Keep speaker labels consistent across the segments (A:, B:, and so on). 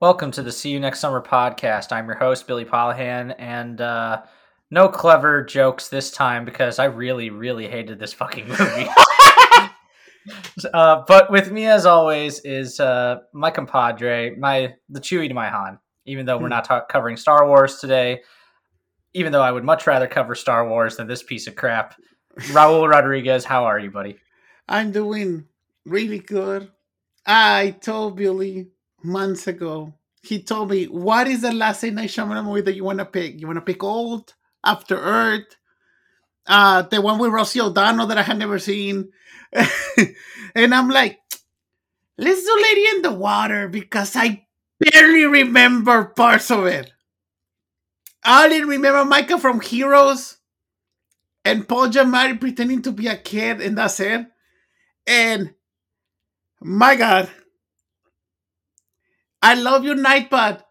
A: Welcome to the See You Next Summer podcast. I'm your host, Billy Polihan, and uh, no clever jokes this time because I really, really hated this fucking movie. uh, but with me, as always, is uh, my compadre, my the Chewy to my Han. Even though we're not ta- covering Star Wars today, even though I would much rather cover Star Wars than this piece of crap. Raul Rodriguez, how are you, buddy?
B: I'm doing really good. I told Billy months ago. He told me, "What is the last. Night Shyamalan movie that you want to pick? You want to pick Old, After Earth, uh, the one with Rosie O'Donnell that I had never seen?" and I'm like, "Let's do Lady in the Water because I barely remember parts of it. I didn't remember Micah from Heroes." And Paul Giamatti pretending to be a kid, and that's it. And my God, I love you, Nightbot.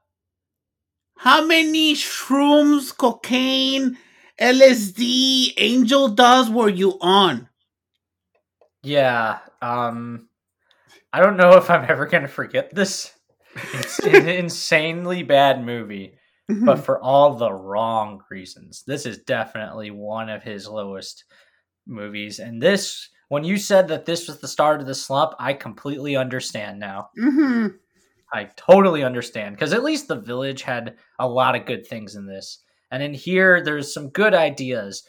B: How many shrooms, cocaine, LSD, angel dust were you on?
A: Yeah, um, I don't know if I'm ever gonna forget this. It's an insanely bad movie, but for all the wrong reasons. This is definitely one of his lowest movies, and this. When you said that this was the start of the slump, I completely understand now.
B: hmm
A: I totally understand because at least the village had a lot of good things in this, and in here there's some good ideas.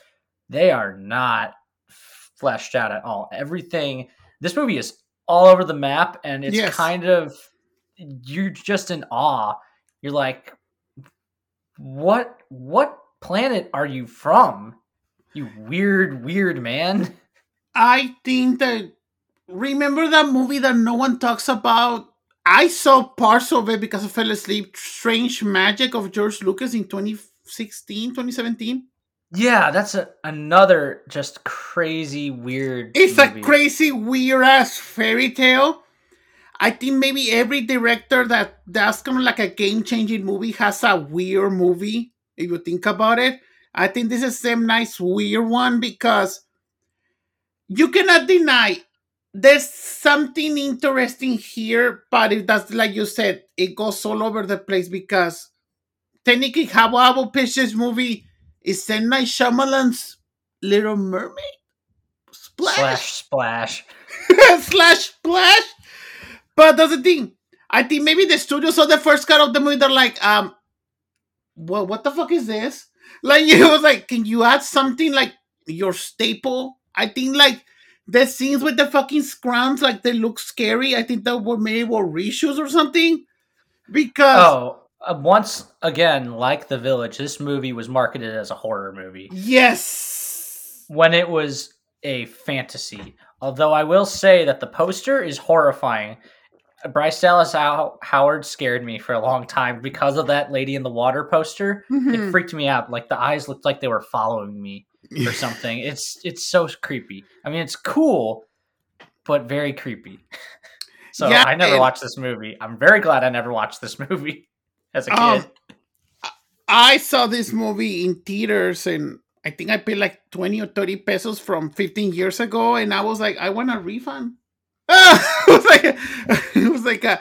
A: They are not fleshed out at all. Everything this movie is all over the map, and it's
B: Yes.
A: kind of you're just in awe. You're like, what? What planet are you from? You weird, weird man.
B: I think that remember that movie that no one talks about. I saw parts of it because I fell asleep. Strange Magic of George Lucas in 2016, 2017.
A: Yeah, that's a, another just crazy, weird.
B: It's
A: movie.
B: a crazy, weird ass fairy tale. I think maybe every director that that's kind of like a game changing movie has a weird movie. If you think about it, I think this is some nice weird one because you cannot deny there's something interesting here, but it does like you said, it goes all over the place because technically how I will pitch this movie is M. Night Shyamalan's Little Mermaid. Splash
A: slash splash.
B: slash splash. But that's the thing. I think maybe the studio saw the first cut of the movie. They're like, um, what what the fuck is this? Like it was like, can you add something like your staple? I think like the scenes with the fucking scrunts, like they look scary. I think that were maybe were reshoots or something. Because
A: Oh, uh, once again, like The Village, this movie was marketed as a horror movie
B: yes.
A: when it was a fantasy. Although I will say that the poster is horrifying. Bryce Dallas How- Howard scared me for a long time because of that Lady in the Water poster. It
B: Mhm.
A: freaked me out. Like the eyes looked like they were following me or something. It's it's so creepy. I mean, it's cool, but very creepy. so
B: Yeah,
A: I never
B: and-
A: watched this movie. I'm very glad I never watched this movie as a kid.
B: Um, I saw this movie in theaters and I think I paid like 20 or 30 pesos from 15 years ago. And I was like, I want a refund. it was like, it was like a,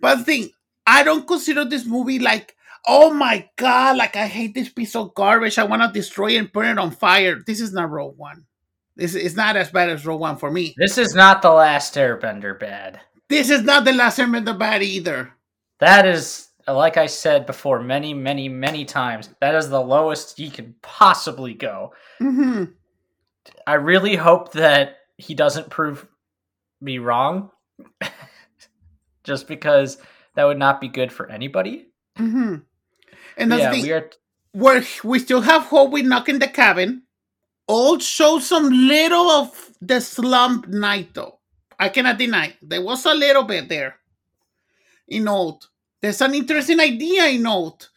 B: but the thing, I don't consider this movie like, oh my God, like I hate this piece of garbage. I want to destroy it and burn it on fire. This is not Rogue One. This is not as bad as Rogue One for me.
A: This is not the last Airbender bad.
B: This is not the last Airbender bad either.
A: That is, like I said before, many, many, many times. That is the lowest you can possibly go.
B: hmm
A: I really hope that he doesn't prove me wrong, just because that would not be good for anybody.
B: hmm And that's
A: yeah,
B: the
A: we are.
B: where we still have hope we Knock in the Cabin. Old shows some little of the slump night though. I cannot deny. There was a little bit there in Old. There's an interesting idea in Old.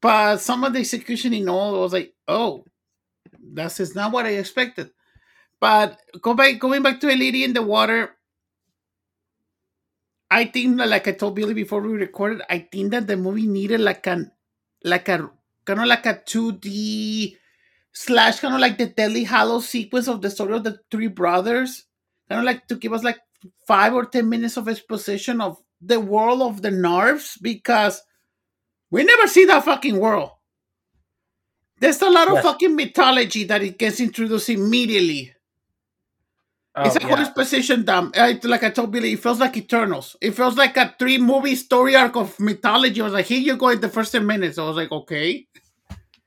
B: But some of the execution in Old was like, oh, that's is not what I expected. But go back going back to a lady in the water. I think like I told Billy before we recorded, I think that the movie needed like an like a kind of like a 2D slash kind of like the Deadly Hollow sequence of the story of the three brothers. Kind of like to give us like five or ten minutes of exposition of the world of the Narves because we never see that fucking world. There's a lot of
A: Yes.
B: fucking mythology that it gets introduced immediately.
A: Oh,
B: it's a whole
A: yeah.
B: exposition dump. I, like I told Billy, it feels like Eternals. It feels like a three movie story arc of mythology. I was like, here you go in the first 10 minutes. I was like, okay.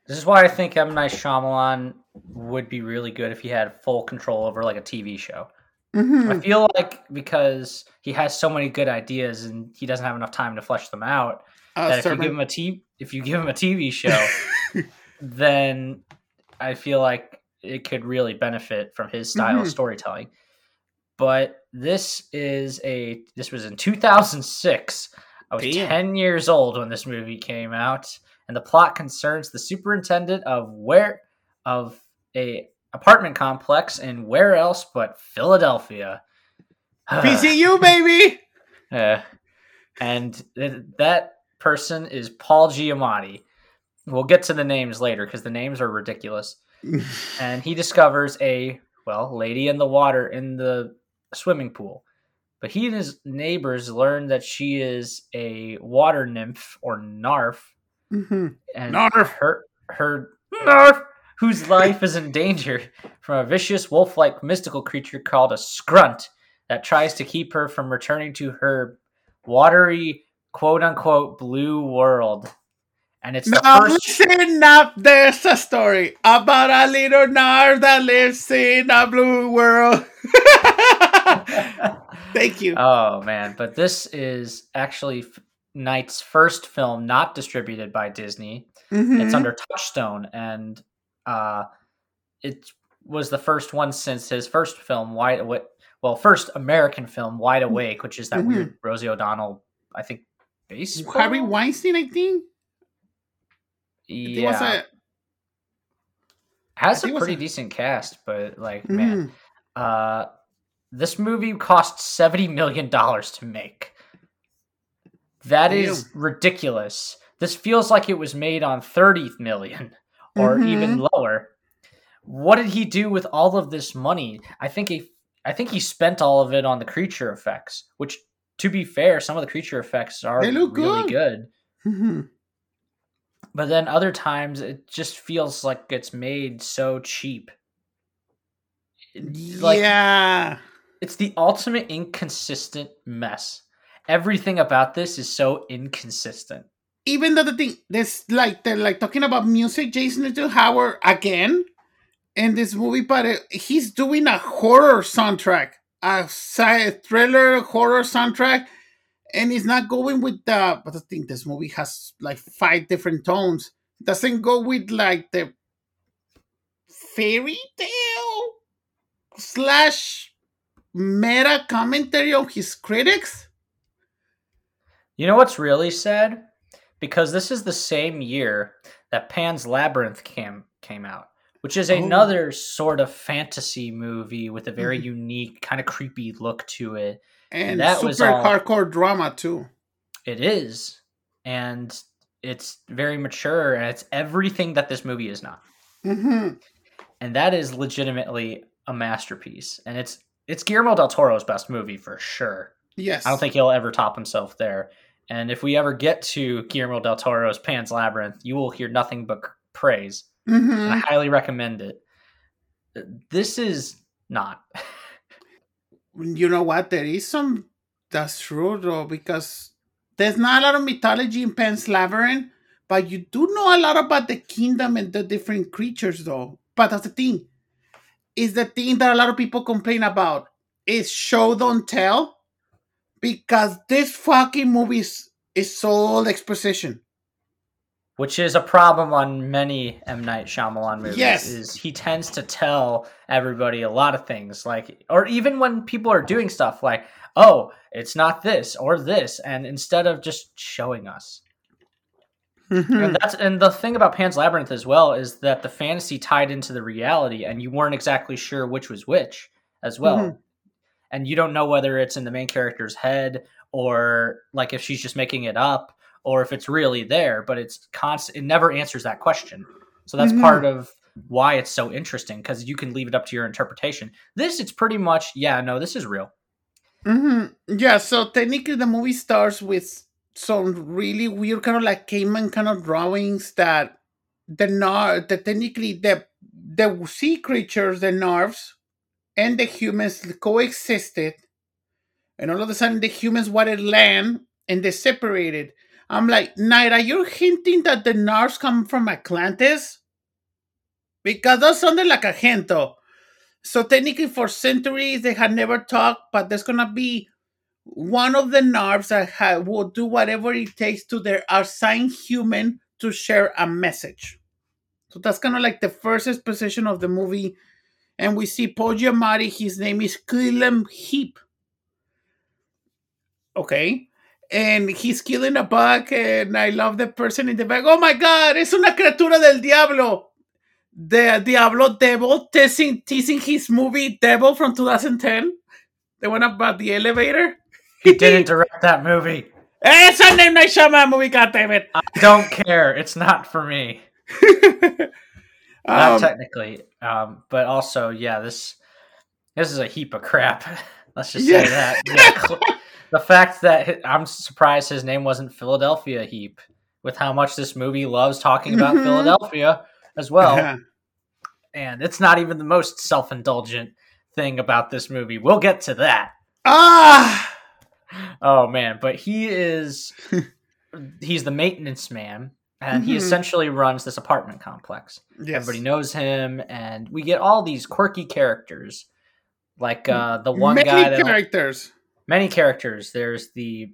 A: This is why I think M Night Shyamalan would be really good if he had full control over like a TV show.
B: Mhm.
A: I feel like because he has so many good ideas and he doesn't have enough time to flesh them out,
B: Uh,
A: that if you give him a t if you give him a TV show, then I feel like it could really benefit from his style of
B: Mhm.
A: storytelling. But this is a this was in 2006. I was
B: Damn.
A: 10 years old when this movie came out, and the plot concerns the superintendent of where of a apartment complex in where else but Philadelphia.
B: PCU, baby.
A: Uh, and th- that person is Paul Giamatti. We'll get to the names later because the names are ridiculous. And he discovers a well lady in the water in the swimming pool, but he and his neighbors learn that she is a water nymph or narf,
B: Mhm.
A: and
B: Narf.
A: her her narf whose life is in danger from a vicious wolf-like mystical creature called a scrunt that tries to keep her from returning to her watery quote-unquote blue world and it's the
B: Now
A: first
B: listen up. There's a story about a little narf that lives in a blue world. Thank you.
A: oh man but this is actually knight's first film not distributed by disney
B: Mhm.
A: it's under touchstone and uh it was the first one since his first film wide awake well first american film wide awake which is that
B: Mhm.
A: weird rosie o'donnell i think baseball
B: Harvey Weinstein, I think. I think it was
A: yeah
B: a-
A: has
B: I
A: a pretty decent cast but like man
B: Mhm.
A: uh this movie cost 70 million dollars to make That is ridiculous this feels like it was made on 30 million or even
B: Mhm.
A: lower what did he do with all of this money i think he i think he spent all of it on the creature effects which to be fair some of the creature effects are really
B: good.
A: good
B: Mhm.
A: But then other times it just feels like it's made so cheap. Like
B: yeah.
A: it's the ultimate inconsistent mess. Everything about this is so inconsistent.
B: Even though the thing, this like they're like talking about music, Jason Little Howard again in this movie, but uh, he's doing a horror soundtrack, a sci- thriller horror soundtrack, and it's not going with the. But I think this movie has like five different tones. Doesn't go with like the fairy tale slash meta commentary on his critics.
A: You know what's really sad? Because this is the same year that Pan's Labyrinth came came out, which is
B: Oh.
A: another sort of fantasy movie with a very
B: Mhm.
A: unique, kind of creepy look to it.
B: And
A: That
B: super
A: all-
B: hardcore drama too.
A: It is, and it's very mature, and it's everything that this movie is not.
B: hmm
A: And that is legitimately a masterpiece, and it's it's Guillermo del Toro's best movie for sure.
B: Yes,
A: I don't think he'll ever top himself there. And if we ever get to Guillermo del Toro's Pan's Labyrinth, you will hear nothing but praise.
B: Mhm.
A: I highly recommend it. This is not.
B: You know what? There is some. That's true though, because there's not a lot of mythology in Pan's Labyrinth, but you do know a lot about the kingdom and the different creatures though. But that's the thing. Is the thing that a lot of people complain about is show don't tell, because this fucking movie is, is all exposition.
A: Which is a problem on many M. Night Shyamalan movies.
B: Yes.
A: Is he tends to tell everybody a lot of things. Like or even when people are doing stuff like, oh, it's not this or this, and instead of just showing us.
B: Mhm.
A: And that's and the thing about Pan's Labyrinth as well is that the fantasy tied into the reality, and you weren't exactly sure which was which as well.
B: Mhm.
A: And you don't know whether it's in the main character's head or like if she's just making it up or if it's really there. But it's constant. It never answers that question. So that's
B: Mhm.
A: part of why it's so interesting because you can leave it up to your interpretation. This, it's pretty much yeah, no, this is real.
B: hmm Yeah, so technically the movie starts with some really weird kind of like caveman kind of drawings that the nar the technically the the sea creatures, the narves, and the humans coexisted, and all of a sudden the humans wanted land and they separated. I'm like, Naira, you're hinting that the narves come from Atlantis? Because that sounded like a hint, though. So technically, for centuries, they had never talked, but there's gonna be one of the narves that ha- will do whatever it takes to their assigned human to share a message. So that's kind of like the first exposition of the movie. And we see Paul Giamatti, his name is Clem Heap. Okay. And he's killing a bug, and I love the person in the back. Oh my god, es una criatura del diablo. The Diablo Devil teasing, teasing his movie Devil from 2010. The one about the elevator.
A: He didn't direct that movie.
B: It's a name Night Shyamalan movie, God damn it.
A: I don't care. It's not for me. Not
B: Um,
A: technically. Um, but also, yeah, this this is a heap of crap. Let's just
B: Yeah.
A: say that. Yeah, the fact that I'm surprised his name wasn't Philadelphia Heap, with how much this movie loves talking about
B: Mhm.
A: Philadelphia as well.
B: uh-huh.
A: And it's not even the most self-indulgent thing about this movie. We'll get to that.
B: ah,
A: Oh man, but he is he's the maintenance man and he
B: Mhm.
A: essentially runs this apartment complex.
B: yes.
A: Everybody knows him and we get all these quirky characters. Like uh the one
B: Many
A: guy that
B: characters.
A: Many characters. There's the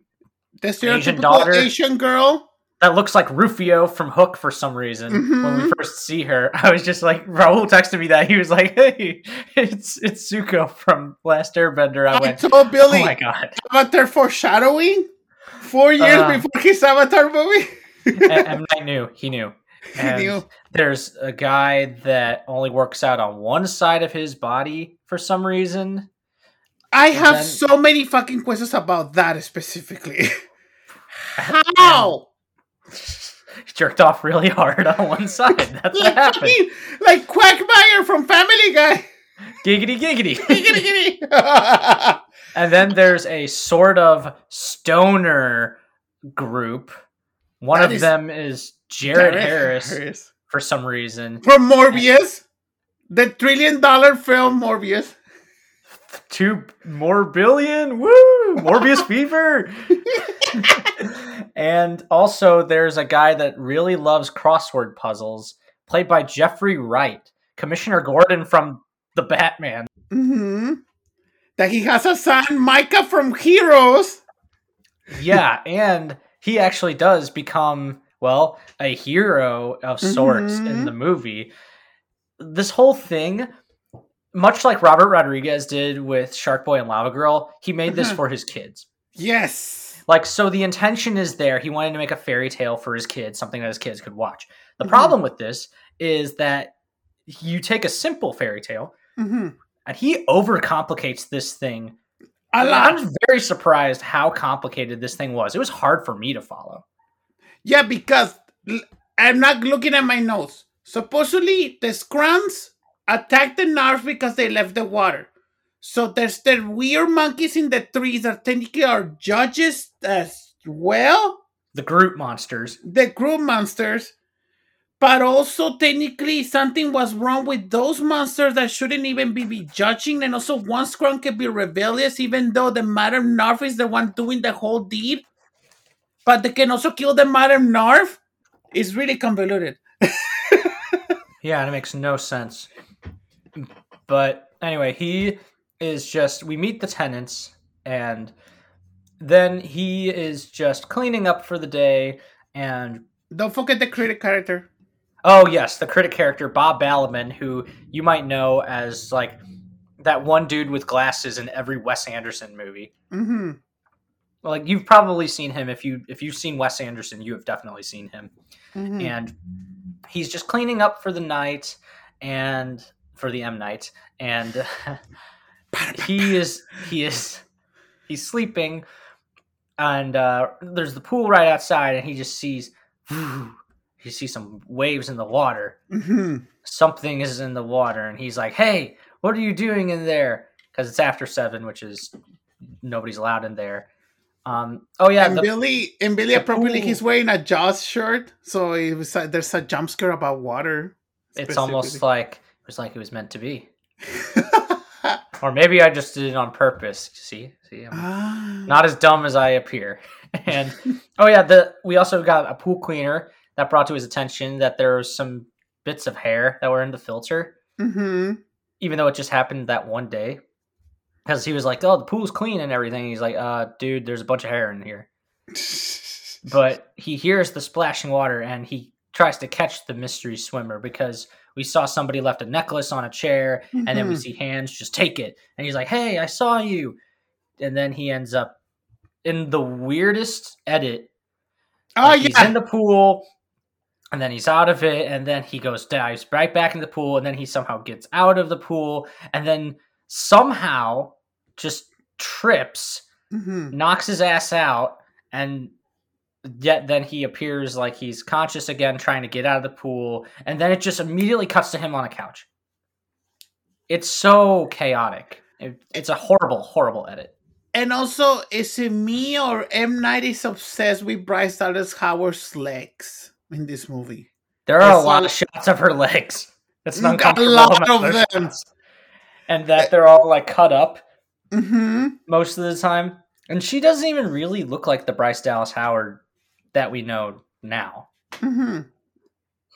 B: The
A: Asian daughter.
B: Asian girl.
A: that looks like Rufio from Hook for some reason. When we
B: Mhm.
A: first see her, I was just like Raul texted me that he was like, "Hey, it's it's Zuko from Last Airbender." I
B: I
A: went,
B: told
A: "Oh
B: Billy
A: my god!"
B: Avatar foreshadowing four years
A: Uh.
B: before his Avatar movie.
A: and M Night knew he knew.
B: He knew.
A: There's a guy that only works out on one side of his body for some reason.
B: I have
A: then-
B: so many fucking questions about that specifically.
A: And
B: How?
A: he jerked off really hard on one side. That's what
B: Like,
A: happened.
B: like Quagmire from Family Guy.
A: Giggity giggity.
B: Giggity, giggity.
A: and then there's a sort of stoner group. One
B: That
A: of
B: is-
A: them is Jared
B: Jared
A: Harris for some reason.
B: From Morbius. The trillion dollar film Morbius.
A: Two more billion. Woo! Morbius fever. and also, there's a guy that really loves crossword puzzles, played by Jeffrey Wright, Commissioner Gordon from the Batman.
B: hmm That he has a son, Micah from Heroes.
A: Yeah, and he actually does become, well, a hero of sorts in
B: Mhm.
A: the movie. This whole thing, much like Robert Rodriguez did with Shark Boy and Lava Girl, he made this
B: Mhm.
A: for his kids.
B: Yes.
A: Like, so the intention is there. He wanted to make a fairy tale for his kids, something that his kids could watch. The
B: Mhm.
A: problem with this is that you take a simple fairy tale
B: hmm
A: and he overcomplicates this thing.
B: A lot.
A: I'm very surprised how complicated this thing was. It was hard for me to follow.
B: Yeah, because I'm not looking at my notes. Supposedly, the Scrunts attacked the Narf because they left the water. So there's the weird monkeys in the trees that technically are judges as well,
A: The group monsters.
B: the group monsters. But also, technically, something was wrong with those monsters that shouldn't even be, be judging. And also, one Scrunt can be rebellious, even though the Madam Narf is the one doing the whole deed. But they can also kill the Madam Narf. It's really convoluted.
A: Yeah, and it makes no sense. But anyway, he is just we meet the tenants and then he is just cleaning up for the day and
B: Don't forget the critic character.
A: oh yes, the critic character Bob Balaban who you might know as like that one dude with glasses in every Wes Anderson movie.
B: hmm
A: Like you've probably seen him if you if you've seen Wes Anderson, you have definitely seen him.
B: hmm
A: and he's just cleaning up for the night and for the M night and he is he is he's sleeping and uh, there's the pool right outside and he just sees he sees some waves in the water
B: hmm
A: something is in the water and he's like hey what are you doing in there because it's after seven which is nobody's allowed in there. Um, oh yeah,
B: and
A: the-
B: Billy and Billy appropriately
A: pool-
B: he's wearing a Jaws shirt, so was there's a jump scare about water.
A: it's almost like it was like it was meant to be, or maybe I just did it on purpose. See, see, I'm
B: Ah.
A: not as dumb as I appear. And oh yeah, the we also got a pool cleaner that brought to his attention that there was some bits of hair that were in the filter,
B: hmm
A: even though it just happened that one day. Because he was like, "Oh, the pool's clean and everything." He's like, "Uh, dude, there's a bunch of hair in here." But he hears the splashing water and he tries to catch the mystery swimmer because we saw somebody left a necklace on a chair and then we
B: Mhm.
A: see hands just take it and he's like hey i saw you and then he ends up in the weirdest edit
B: oh
A: like, he's in the pool and then he's out of it and then he goes dives right back in the pool and then he somehow gets out of the pool and then somehow just trips
B: Mhm.
A: knocks his ass out and yet then he appears like he's conscious again trying to get out of the pool and then it just immediately cuts to him on a couch. It's so chaotic. It- it's a horrible horrible edit.
B: And also, is it me or M. Night is obsessed with Bryce Dallas Howard's legs in this movie?
A: there are a lot
B: all-
A: of shots of her legs. It's an
B: A lot of them.
A: shots. and that they're all like cut up
B: hmm
A: most of the time. And she doesn't even really look like the bryce dallas howard that we know now
B: hmm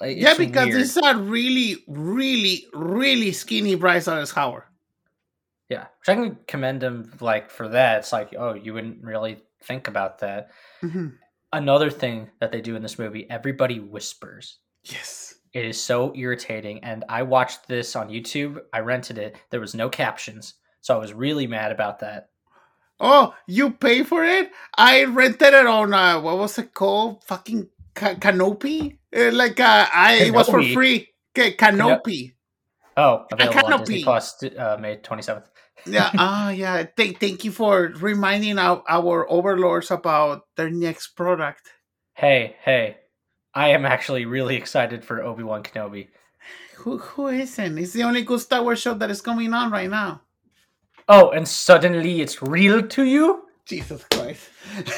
A: like,
B: Yeah, because
A: weird.
B: this is a really, really, really skinny Bryce Dallas Howard.
A: Yeah, which I can commend him like for that. It's like, oh, you wouldn't really think about that.
B: hmm
A: Another thing that they do in this movie, everybody whispers.
B: Yes.
A: It is so irritating. And I watched this on YouTube. I rented it. There was no captions. So I was really mad about that.
B: Oh, you pay for it? I rented it on uh, what was it called? Fucking ca- Kanopy. Uh, like uh, I it was for free. Ca- Kanopy.
A: Oh, available on Disney Plus uh, May 27th.
B: yeah. Ah, yeah. Thank, thank you for reminding our, our overlords about their next product.
A: Hey, hey. I am actually really excited for Obi Wan Kenobi.
B: Who who isn't? It's the only good Star Wars show that is coming on right now.
A: Oh, and suddenly it's real to you?
B: Jesus Christ.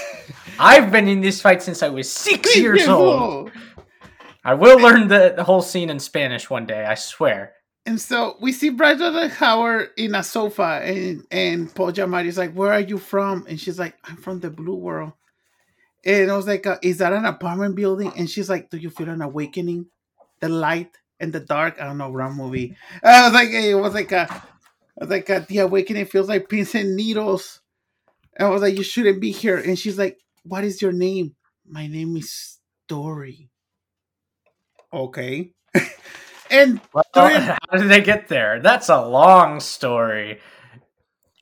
A: I've been in this fight since I was six years
B: Years
A: old.
B: old.
A: I will learn the, the whole scene in Spanish one day, I swear.
B: And so we see Bryce Howard in a sofa, and and Paul Giamatti's like, "Where are you from?" And she's like, "I'm from the blue world." And I was like, uh, "Is that an apartment building?" And she's like, "Do you feel an awakening? The light and the dark." I don't know, wrong movie. I was like, it was like a, I was like, uh the awakening feels like pins and needles. And I was like, "You shouldn't be here." And she's like, "What is your name?" My name is Story. Okay. and
A: Well, how did they get there? That's a long story.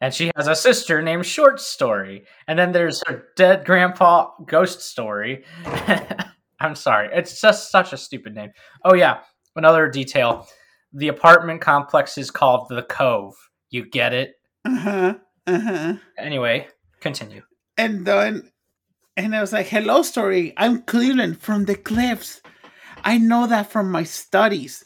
A: And she has a sister named Short Story. And then there's her dead grandpa ghost story. I'm sorry. It's just such a stupid name. Oh, yeah. Another detail the apartment complex is called The Cove. You get it?
B: uh huh, uh huh.
A: Anyway, continue.
B: and then and I was like, "Hello, story. I'm Cleveland from the cliffs. I know that from my studies.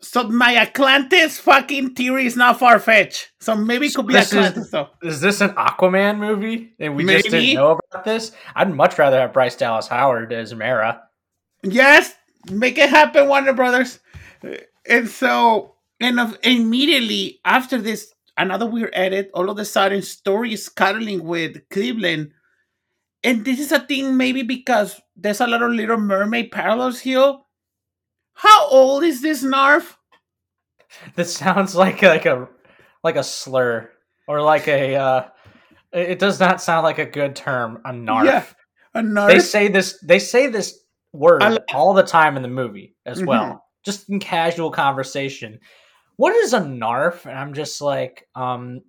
B: So my Atlantis fucking theory is not far fetched. So maybe it could be
A: This is-
B: Atlantis though.
A: Is this an Aquaman movie? And we just didn't know about this? I'd much rather have Bryce Dallas Howard as Mera.
B: Yes, make it happen, Warner Brothers. And so, and of, immediately after this, another weird edit. All of a sudden, story is cuddling with Cleveland, and this is a thing maybe because there's a lot of Little Mermaid parallels here. How old is this Narf?
A: This sounds like like a like a slur or like a uh it does not sound like a good term, a narf.
B: Yeah, A narf They
A: say this they say this word all the time in the movie as
B: Mhm.
A: well. Just in casual conversation. What is a narf? And I'm just like, um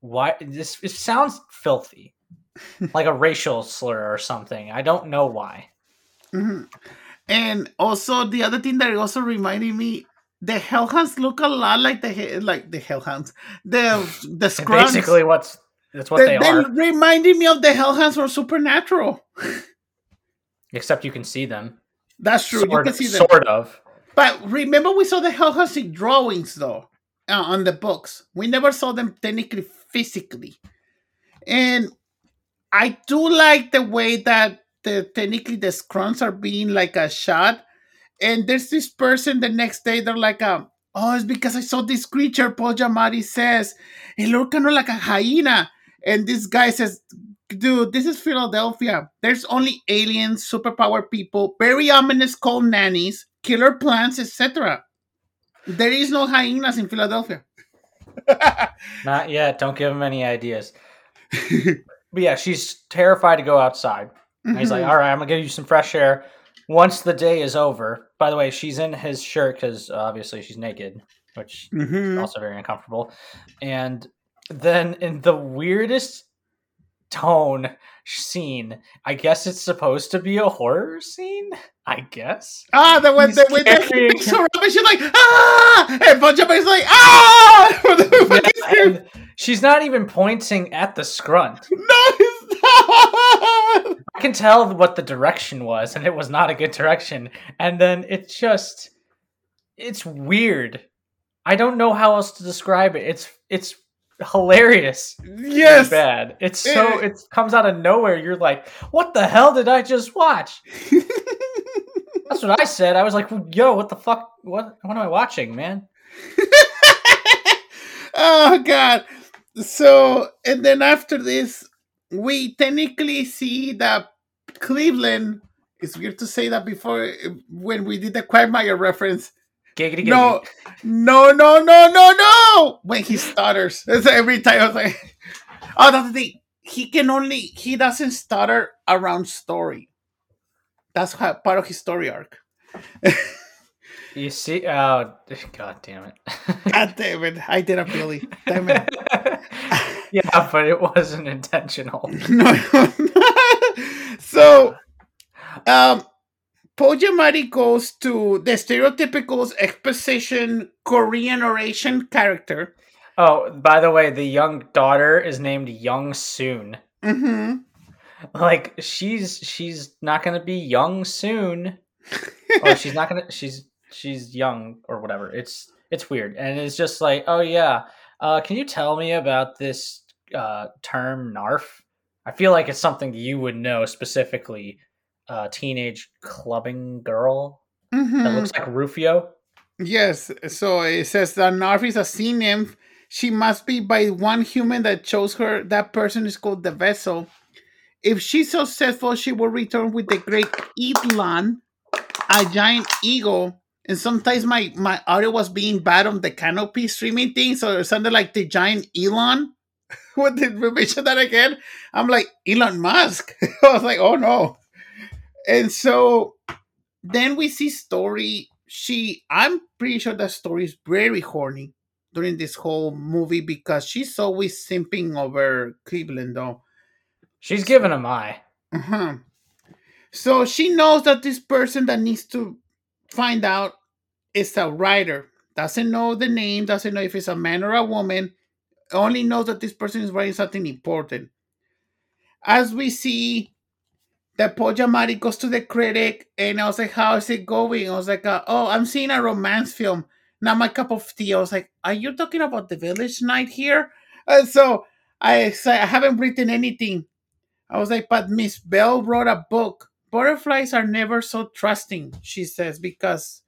A: why this it sounds filthy. like a racial slur or something. I don't know why.
B: Mhm. And also the other thing that also reminded me, the Hellhounds look a lot like the like the Hellhounds, the the Scrunts.
A: basically what's that's what
B: they,
A: they,
B: they
A: are.
B: reminded me of the Hellhounds from Supernatural.
A: Except you can see them.
B: That's true.
A: Sort
B: you can see them.
A: sort of.
B: But remember, we saw the in drawings though uh, on the books. We never saw them technically physically. And I do like the way that the technically the scrunts are being like a shot. And there's this person the next day, they're like, um, oh, it's because I saw this creature, Paul Giamatti says. It looked kind of like a hyena. And this guy says, dude, this is Philadelphia. There's only aliens, superpower people, very ominous cold nannies, killer plants, etc. There is no hyenas in Philadelphia.
A: Not yet. Don't give him any ideas. but yeah, she's terrified to go outside. And he's like,
B: Mhm.
A: all right, I'm going to give you some fresh air. Once the day is over, by the way, she's in his shirt because obviously she's naked, which is
B: Mhm.
A: also very uncomfortable. And then in the weirdest tone scene, I guess it's supposed to be a horror scene. I guess.
B: Ah, the when,
A: He's
B: the way that he
A: carrying
B: picks her up she's like, ah, and Bon Jovi's like, ah,
A: Yeah, she's not even pointing at the scrunt.
B: no, not.
A: I can tell what the direction was, and it was not a good direction. And then it just, it's weird. I don't know how else to describe it. It's it's hilarious.
B: Yes.
A: bad. It's so
B: Eh.
A: it comes out of nowhere. You're like, what the hell did I just watch? That's what I said. I was like, yo, what the fuck? What what am I watching, man?
B: oh God. So and then after this, we technically see that Cleveland. It's weird to say that before when we did the Quagmire reference.
A: Giggity giggity.
B: No, no, no, no, no, no. When he stutters, That's every time I was like, oh, that's the thing. He can only he doesn't stutter around story. That's how, part of his story arc.
A: You see? Oh, god damn it.
B: God damn it! I did a Billy. Damn it.
A: yeah, but it wasn't intentional.
B: no. so, um, Giamatti goes to the stereotypical exposition Korean oration character.
A: Oh, by the way, the young daughter is named Young Soon.
B: Mm-hmm.
A: Like she's she's not gonna be young soon, or she's not gonna she's she's young or whatever. It's it's weird, and it's just like, oh yeah, uh, can you tell me about this uh, term NARF? I feel like it's something you would know specifically. Uh, teenage clubbing girl
B: Mm-hmm.
A: that looks like Rufio.
B: Yes, so it says that Narf is a sea nymph. She must be by one human that chose her. That person is called the vessel. If she's successful, she will return with the great Eatlon, a giant eagle. And sometimes my, my audio was being bad on the Kanopy streaming thing, so it sounded like the giant Elon. what did we mention that again? I'm like, Elon Musk. I was like, oh no. And so then we see story she i'm pretty sure that story is very horny during this whole movie because she's always simping over cleveland though
A: She's giving him eye.
B: uh-huh. so she knows that this person that needs to find out is a writer doesn't know the name doesn't know if it's a man or a woman only knows that this person is writing something important as we see that Paul Giamatti goes to the critic, and I was like, "How is it going?" I was like, uh, "Oh, I'm seeing a romance film, not my cup of tea." I was like, "Are you talking about the Village Night here?" And so I said, "I haven't written anything." I was like, "But Miss Bell wrote a book. Butterflies are never so trusting," she says, because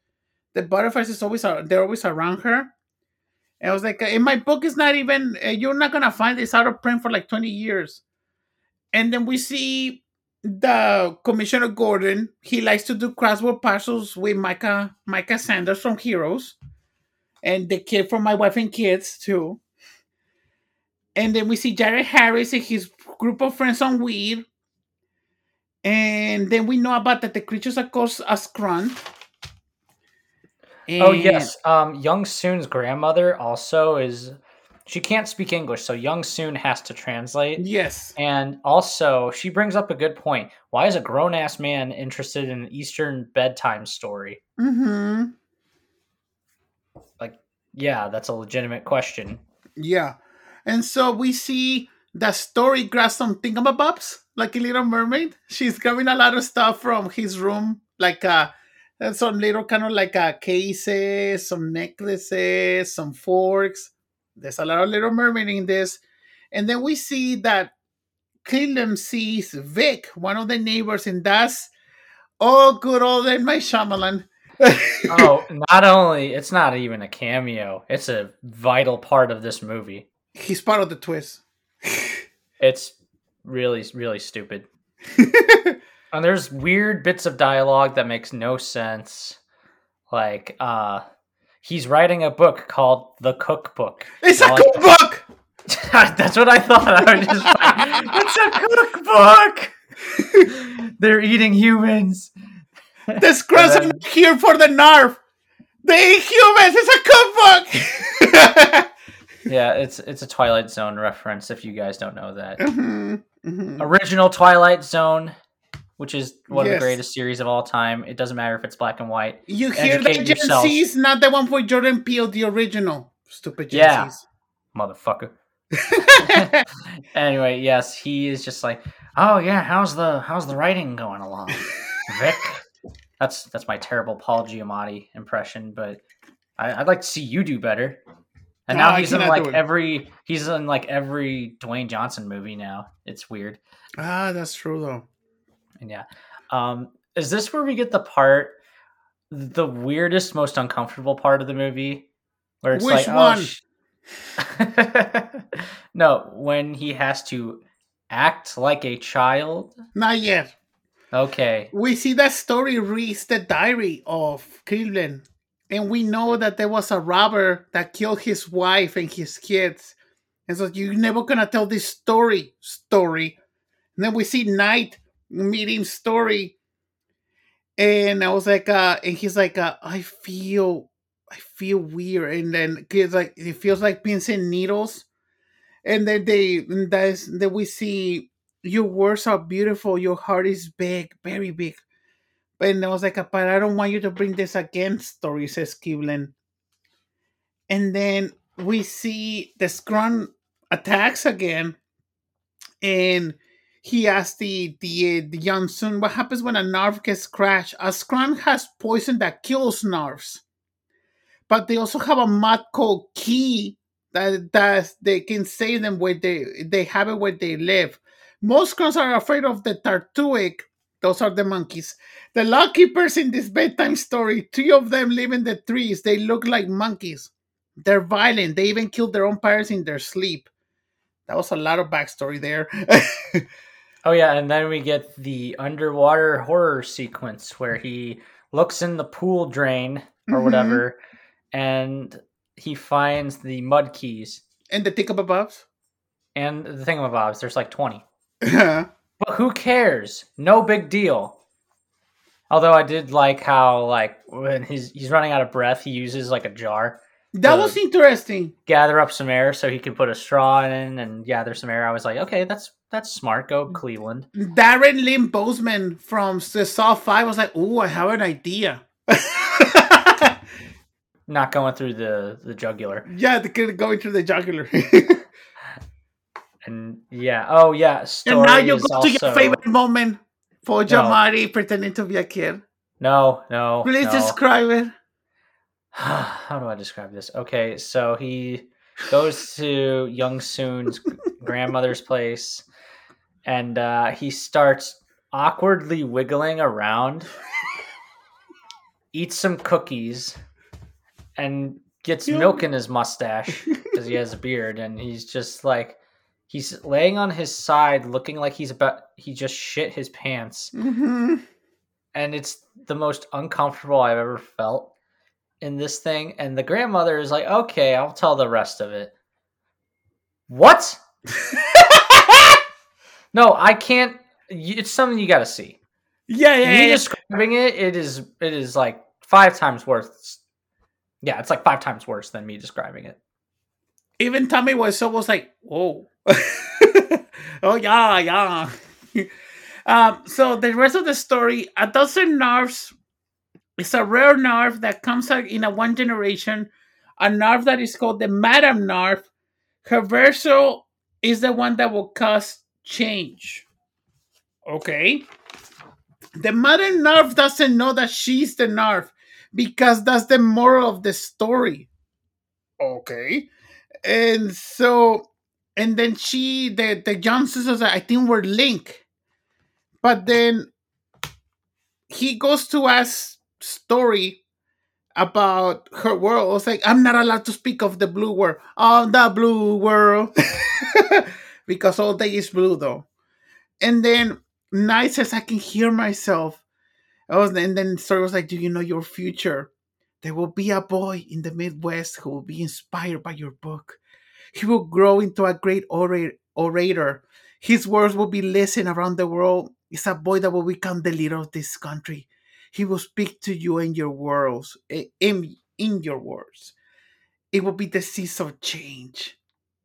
B: the butterflies is always they're always around her. And I was like, "In my book, is not even uh, you're not gonna find this out of print for like twenty years." And then we see the Commissioner Gordon, he likes to do crossword puzzles with Micah Micah Sanders from Heroes, and the kid from My Wife and Kids too. And then we see Jared Harris and his group of friends on weed. And then we know about that the creatures are called a scrunt.
A: Oh yes, um, Young Soon's grandmother also is. She can't speak English, so Young Soon has to translate.
B: Yes.
A: And also, she brings up a good point. Why is a grown ass man interested in an Eastern bedtime story?
B: Mm-hmm.
A: Like, yeah, that's a legitimate question.
B: Yeah. And so we see that story grabs some thingamabobs, like a little mermaid. She's grabbing a lot of stuff from his room, like uh some little kind of like uh, cases, some necklaces, some forks. There's a lot of little mermaid in this. And then we see that Cleveland sees Vic, one of the neighbors, and that's oh good old in my Shyamalan.
A: oh, not only it's not even a cameo; it's a vital part of this movie.
B: He's part of the twist.
A: It's really, really stupid. and there's weird bits of dialogue that makes no sense. Like, uh, he's writing a book called The Cookbook.
B: It's a cookbook.
A: That's what I thought. I was just like, it's a cookbook. They're eating humans.
B: The scrubs
A: And
B: are here for the narf. They eat humans. It's a cookbook.
A: Yeah, it's it's a Twilight Zone reference. If you guys don't know that,
B: Mhm, mhm.
A: original Twilight Zone, which is one of the greatest series of all time. It doesn't matter if it's black and white.
B: You hear that Gen
A: yourself.
B: Z's not the one for Jordan Peele, the original. Stupid Gen
A: Yeah.
B: Z's.
A: motherfucker. anyway, yes, he is just like, oh yeah, how's the how's the writing going along, Vic? That's that's my terrible Paul Giamatti impression, but I, I'd like to see you do better. And
B: No,
A: now he's in like every he's in like every Dwayne Johnson movie now. It's weird.
B: ah, that's true though.
A: And yeah, um, is this where we get the part, the weirdest, most uncomfortable part of the movie, where it's
B: Which
A: like,
B: one?
A: oh, sh- no, when he has to act like a child.
B: Not yet.
A: Okay,
B: We see that story reads the diary of Cleveland, and we know that there was a robber that killed his wife and his kids. And so you're never gonna tell this story, story. And then we see Knight meeting story, and I was like, uh, and he's like, uh, I feel, I feel weird, and then he's like, it feels like pins and needles, and then they, that's then we see your words are beautiful. Your heart is big, very big. And I was like, but I don't want you to bring this again, story, says Kivlen. And then we see the Scrunt attacks again. And he asks the, the, the young son, what happens when a Narf gets crashed? A Scrunt has poison that kills Narvs. But they also have a mod called Kii that, that they can save them where they, they have it where they live. Most Skrulls are afraid of the Tartutic. Those are the monkeys. The Lockkeepers in this bedtime story, three of them live in the trees. They look like monkeys. They're violent. They even killed their own parents in their sleep. That was a lot of backstory there.
A: Oh yeah, and then we get the underwater horror sequence where he looks in the pool drain or
B: Mhm.
A: whatever, and he finds the mud keys
B: and the Tickababobs.
A: and the thingamabobs. There's like twenty,
B: that
A: but who cares? No big deal. Although I did like how like when he's he's running out of breath, he uses like a jar, That
B: was interesting.
A: gather up some air so he can put a straw in and gather some air. I was like, okay, that's that's smart. Go Cleveland.
B: Darren Lynn Bousman from the Saw 5 was like, Ooh, I have an idea.
A: Not going through the the jugular.
B: yeah, they could go into the jugular.
A: And yeah, oh yeah, story
B: and now you go
A: also
B: to your favorite moment for
A: No.
B: Giamatti pretending to be a kid.
A: no, no.
B: Please
A: no.
B: describe it.
A: How do I describe this? Okay, so he goes to Young Soon's grandmother's place, and uh, he starts awkwardly wiggling around, eats some cookies, and gets milk in his mustache because he has a beard, and he's just like. He's laying on his side, looking like he's about he just shit his pants.
B: hmm
A: and it's the most uncomfortable I've ever felt in this thing. And the grandmother is like, "Okay, I'll tell the rest of it." What? No, I can't. It's something you got to see.
B: yeah, yeah,
A: Me
B: yeah.
A: describing it, it is it is like five times worse. Yeah, it's like five times worse than me describing it.
B: Even Tommy was almost like, whoa. oh, yeah, yeah. um, so the rest of the story, a dozen nerves. It's a rare nerve that comes out in a one generation. A nerve that is called the Madam Nerve. Her verso is the one that will cause change. Okay. The Madam Nerve doesn't know that she's the nerve because that's the moral of the story. Okay. And so and then she the the was like, I think we're linked. But then he goes to ask story about her world. I was like, I'm not allowed to speak of the blue world. Oh, the blue world. because all day is blue though. And then Night says, I can hear myself. I was, and then story was like, Do you know your future? There will be a boy in the Midwest who will be inspired by your book. He will grow into a great orator. His words will be listened around the world. It's a boy that will become the leader of this country. He will speak to you in your worlds, eh, in, in your words. It will be the season of change.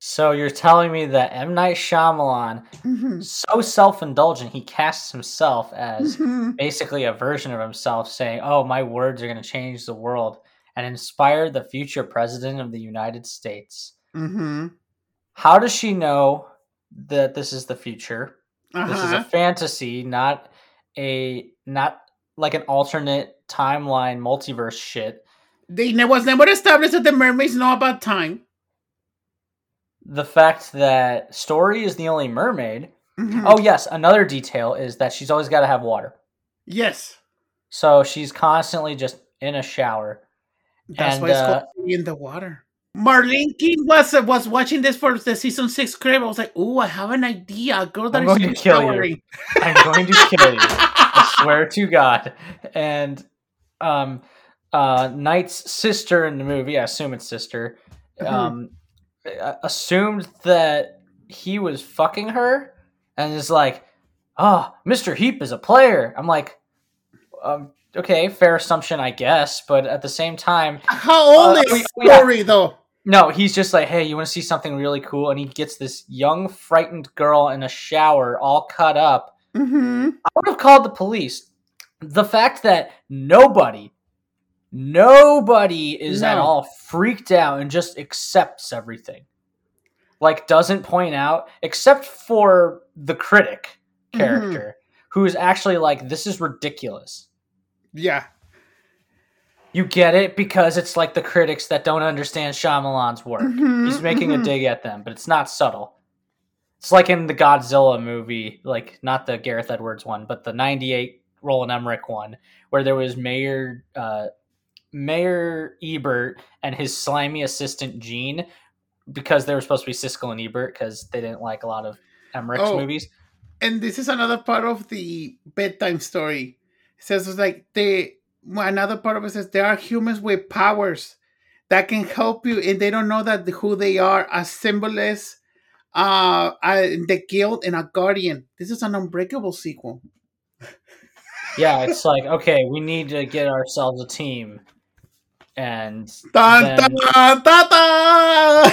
A: So you're telling me that M Night Shyamalan, mm-hmm. so self-indulgent, he casts himself as mm-hmm. basically a version of himself, saying, "Oh, my words are going to change the world and inspire the future president of the United States."
B: Mm-hmm.
A: How does she know that this is the future? Uh-huh. This is a uh-huh. fantasy, not a not like an alternate timeline multiverse shit.
B: They was never established that the mermaids know about time.
A: The fact that Story is the only mermaid. Mm-hmm. Oh yes, another detail is that she's always got to have water.
B: Yes.
A: So she's constantly just in a shower.
B: That's and, why it's uh, called in the water. Marlene King was uh, was watching this for the season six crib. I was like, "Oh, I have an idea. A girl that I'm going to kill showering.
A: you. I'm going to kill you. I swear to God." And um, uh, Night's sister in the movie, I assume it's sister, mm-hmm. um, assumed that he was fucking her, and is like, "Oh, Mister Heep is a player." I'm like, um, okay, fair assumption, I guess, but at the same time,
B: how old uh, is Story yeah. though?
A: No, he's just like, hey, you want to see something really cool? And he gets this young, frightened girl in a shower, all cut up.
B: Mm-hmm.
A: I would have called the police. The fact that nobody, nobody is no. at all freaked out and just accepts everything, like doesn't point out, except for the critic mm-hmm. character, mm-hmm. who is actually like, this is ridiculous.
B: Yeah,
A: you get it because it's like the critics that don't understand Shyamalan's work. Mm-hmm, He's making mm-hmm. a dig at them, but it's not subtle. It's like in the Godzilla movie, like not the Gareth Edwards one, but the '98 Roland Emmerich one, where there was Mayor uh, Mayor Ebert and his slimy assistant Gene, because they were supposed to be Siskel and Ebert because they didn't like a lot of Emmerich's oh, movies.
B: And this is another part of the bedtime story. It says it's like they another part of it says there are humans with powers that can help you and they don't know that who they are a symbolist uh, uh the guild and a guardian this is an unbreakable sequel
A: yeah it's like okay we need to get ourselves a team and
B: dun, then, dun, dun,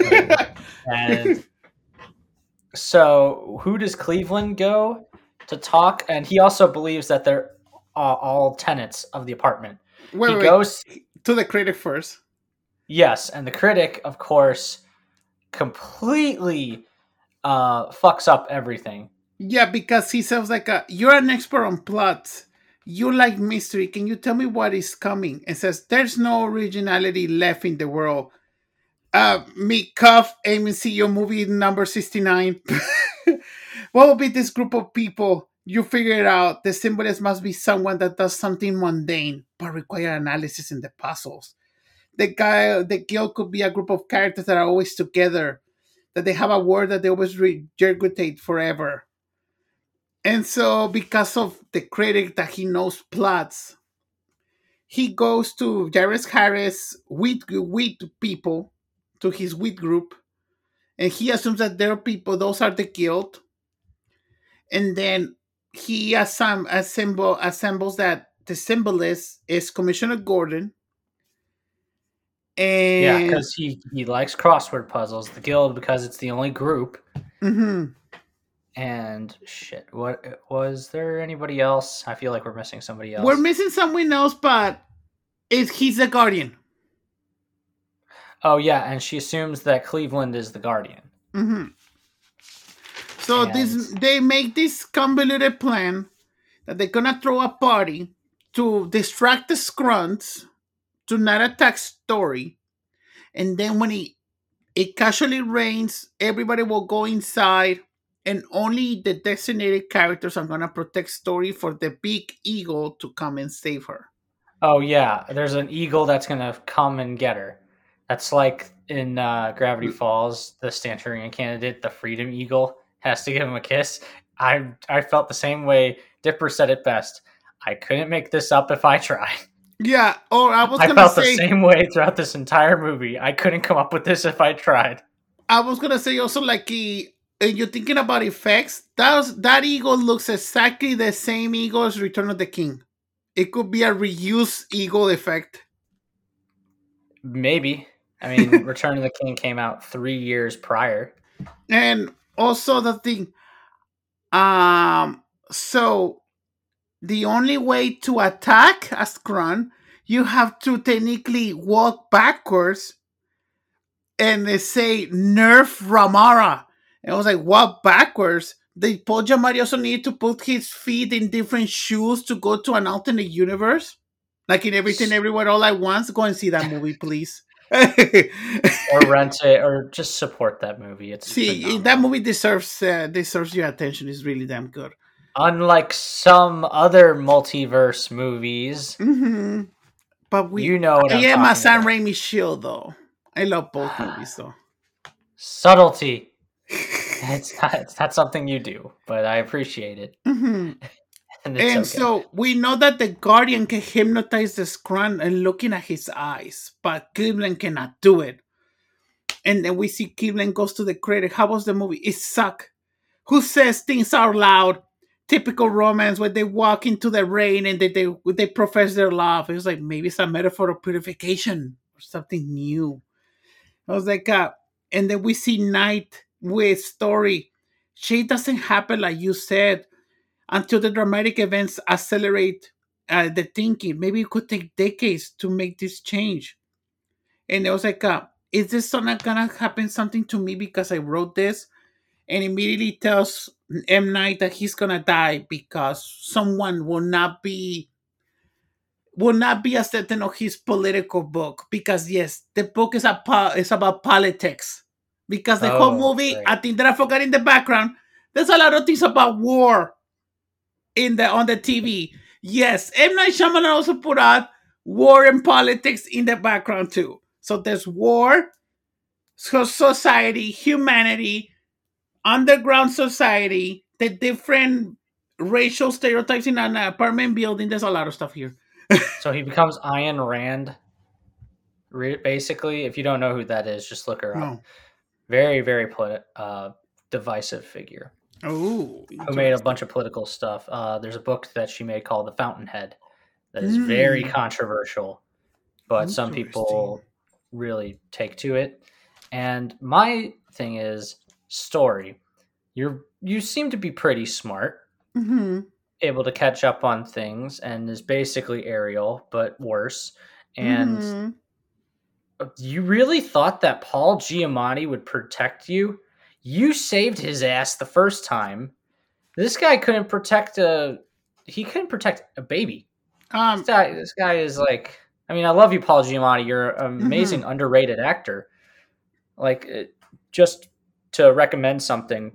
A: and so who does cleveland go to talk and he also believes that there uh, all tenants of the apartment.
B: Wait, he wait, goes to the critic first.
A: Yes, and the critic, of course, completely uh, fucks up everything.
B: Yeah, because he sounds like a, you're an expert on plots. You like mystery. Can you tell me what is coming? And says there's no originality left in the world. Uh, me, Cuff, aim and see your movie number 69. what will be this group of people you figure it out. The symbolist must be someone that does something mundane but require analysis in the puzzles. The guy, the guild could be a group of characters that are always together, that they have a word that they always regurgitate forever. And so, because of the critic that he knows plots, he goes to Jairus Harris wheat wheat people, to his wheat group, and he assumes that their people, those are the guild. And then he assemb- assemble, assembles that the symbolist is Commissioner Gordon. And
A: yeah, because he, he likes crossword puzzles. The guild because it's the only group.
B: Mm-hmm.
A: And shit, what was there anybody else? I feel like we're missing somebody else.
B: We're missing someone else, but is he's the guardian.
A: Oh yeah, and she assumes that Cleveland is the guardian.
B: Mm-hmm. So and... this they make this convoluted plan that they're gonna throw a party to distract the scrunts to not attack Story, and then when he it casually rains, everybody will go inside, and only the designated characters are gonna protect Story for the big eagle to come and save her.
A: Oh yeah, there's an eagle that's gonna come and get her. That's like in uh, Gravity Falls, the Stanchurian candidate, the Freedom Eagle, has to give him a kiss. I I felt the same way. Dipper said it best. I couldn't make this up if I tried.
B: Yeah, or I was
A: I felt
B: say
A: the same way throughout this entire movie. I couldn't come up with this if I tried.
B: I was gonna say also like he, and you're thinking about effects. That was, that eagle looks exactly the same eagle as Return of the King. It could be a reused eagle effect.
A: Maybe. I mean, Return of the King came out three years prior.
B: And also the thing, um, so the only way to attack a Scrunt, you have to technically walk backwards and they say nerf Ramara. And I was like, what backwards? They Paul Giamatti also needed to put his feet in different shoes to go to an alternate universe. Like in everything, everywhere, all at once. Go and see that movie, please.
A: Or rent it, or just support that movie. It's
B: See,
A: phenomenal.
B: that movie deserves uh, deserves your attention. It's really damn good.
A: Unlike some other multiverse movies,
B: hmm But we,
A: you know what
B: yeah, my
A: talking
B: Sam. Raimi shield though. I love both movies though.
A: Subtlety. It's not, it's not something you do, but I appreciate it.
B: hmm
A: And,
B: And
A: okay.
B: so we know that the Guardian can hypnotize the Scrunt and looking at his eyes, but Cleveland cannot do it. And then we see Cleveland goes to the critic. How was the movie? It sucked. Who says things out loud? Typical romance where they walk into the rain and they they, they profess their love. It was like maybe it's a metaphor of purification or something new. I was like, uh, and then we see Night with story. She doesn't happen like you said until the dramatic events accelerate uh, the thinking. Maybe it could take decades to make this change. And it was like, uh, is this not gonna happen something to me because I wrote this? And immediately tells M. Night that he's gonna die because someone will not be will not be accepting of his political book. Because yes, the book is a is about politics. Because the whole
A: Oh,
B: movie,
A: right.
B: I think that I forgot in the background, there's a lot of things about war in the on the TV. Yes, M Night Shyamalan also put out war and politics in the background too. So there's war, so society, humanity, underground society, the different racial stereotypes in an apartment building. There's a lot of stuff here.
A: So he becomes Ayn Rand. Basically, if you don't know who that is, just look her up.
B: No.
A: Very, very polit- uh, divisive figure
B: Oh,
A: who made a bunch of political stuff. Uh, there's a book that she made called The Fountainhead that is very
B: Mm.
A: controversial, but some people really take to it. And my thing is story. You're you seem to be pretty smart,
B: hmm
A: able to catch up on things, and is basically Ariel but worse. And
B: Mhm.
A: You really thought that Paul Giamatti would protect you? You saved his ass the first time. This guy couldn't protect a he couldn't protect a baby.
B: um,
A: This guy, this guy is like I mean, I love you Paul Giamatti. You're an
B: Mm-hmm.
A: amazing underrated actor. Like it, just to recommend something,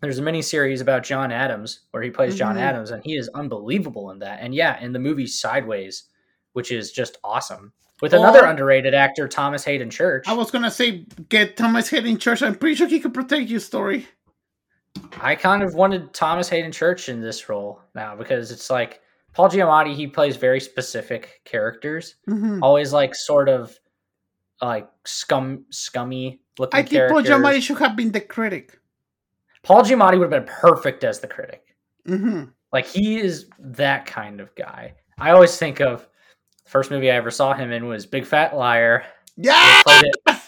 A: there's a mini series about John Adams where he plays John
B: Mhm.
A: Adams and he is unbelievable in that. And yeah, in the movie Sideways, which is just awesome. With another underrated actor, Thomas Haden Church.
B: I was gonna say get Thomas Haden Church. I'm pretty sure he could protect you. Story.
A: I kind of wanted Thomas Haden Church in this role now because it's like Paul Giamatti, he plays very specific characters.
B: Mhm.
A: Always like sort of like scum scummy looking
B: I think Paul
A: characters.
B: Giamatti should have been the critic.
A: Paul Giamatti would have been perfect as the critic.
B: hmm
A: Like he is that kind of guy. I always think of first movie I ever saw him in was Big Fat Liar.
B: Yeah.
A: They played it,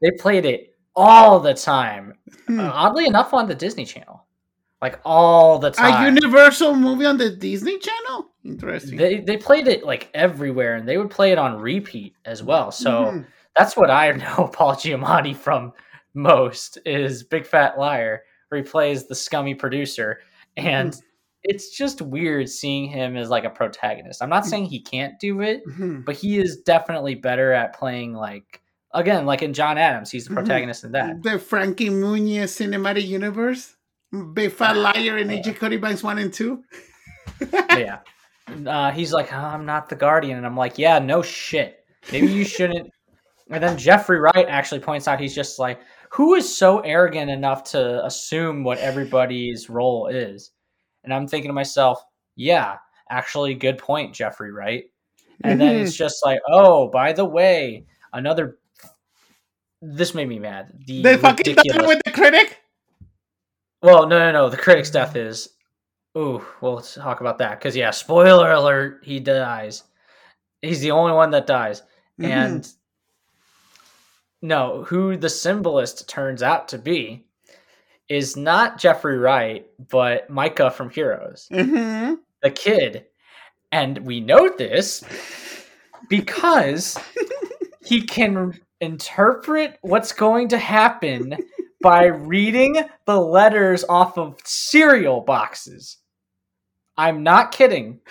A: they played it all the time.
B: Hmm.
A: Uh, oddly enough, on the Disney Channel, like all the time. A.
B: Universal movie on the Disney Channel. Interesting.
A: They they played it like everywhere, and they would play it on repeat as well. So
B: Mhm.
A: that's what I know Paul Giamatti from most is Big Fat Liar, where he plays the scummy producer, and it's just weird seeing him as like a protagonist. I'm not saying he can't do it,
B: Mhm.
A: but he is definitely better at playing like again, like in John Adams, he's the
B: Mhm.
A: protagonist in that.
B: The Frankie Muniz cinematic universe. Big Fat Liar and Agent Cody Banks 1 and 2.
A: Yeah. Uh, he's like, "Oh, I'm not the guardian. And I'm like, yeah, no shit. Maybe you shouldn't. And then Jeffrey Wright actually points out he's just like, who is so arrogant enough to assume what everybody's role is? And I'm thinking to myself, yeah, actually, good point, Jeffrey Wright? And then it's just like, oh, by the way, another. This made me mad. The
B: The fucking
A: ridiculous-
B: with the critic?
A: well, no, no, no. The critic's death is. Ooh, we'll talk about that because yeah, spoiler alert, he dies. He's the only one that dies,
B: Mhm.
A: and no, who the symbolist turns out to be is not Jeffrey Wright, but Micah from Heroes,
B: Mm-hmm.
A: the kid, and we know this because he can interpret what's going to happen by reading the letters off of cereal boxes. I'm not kidding.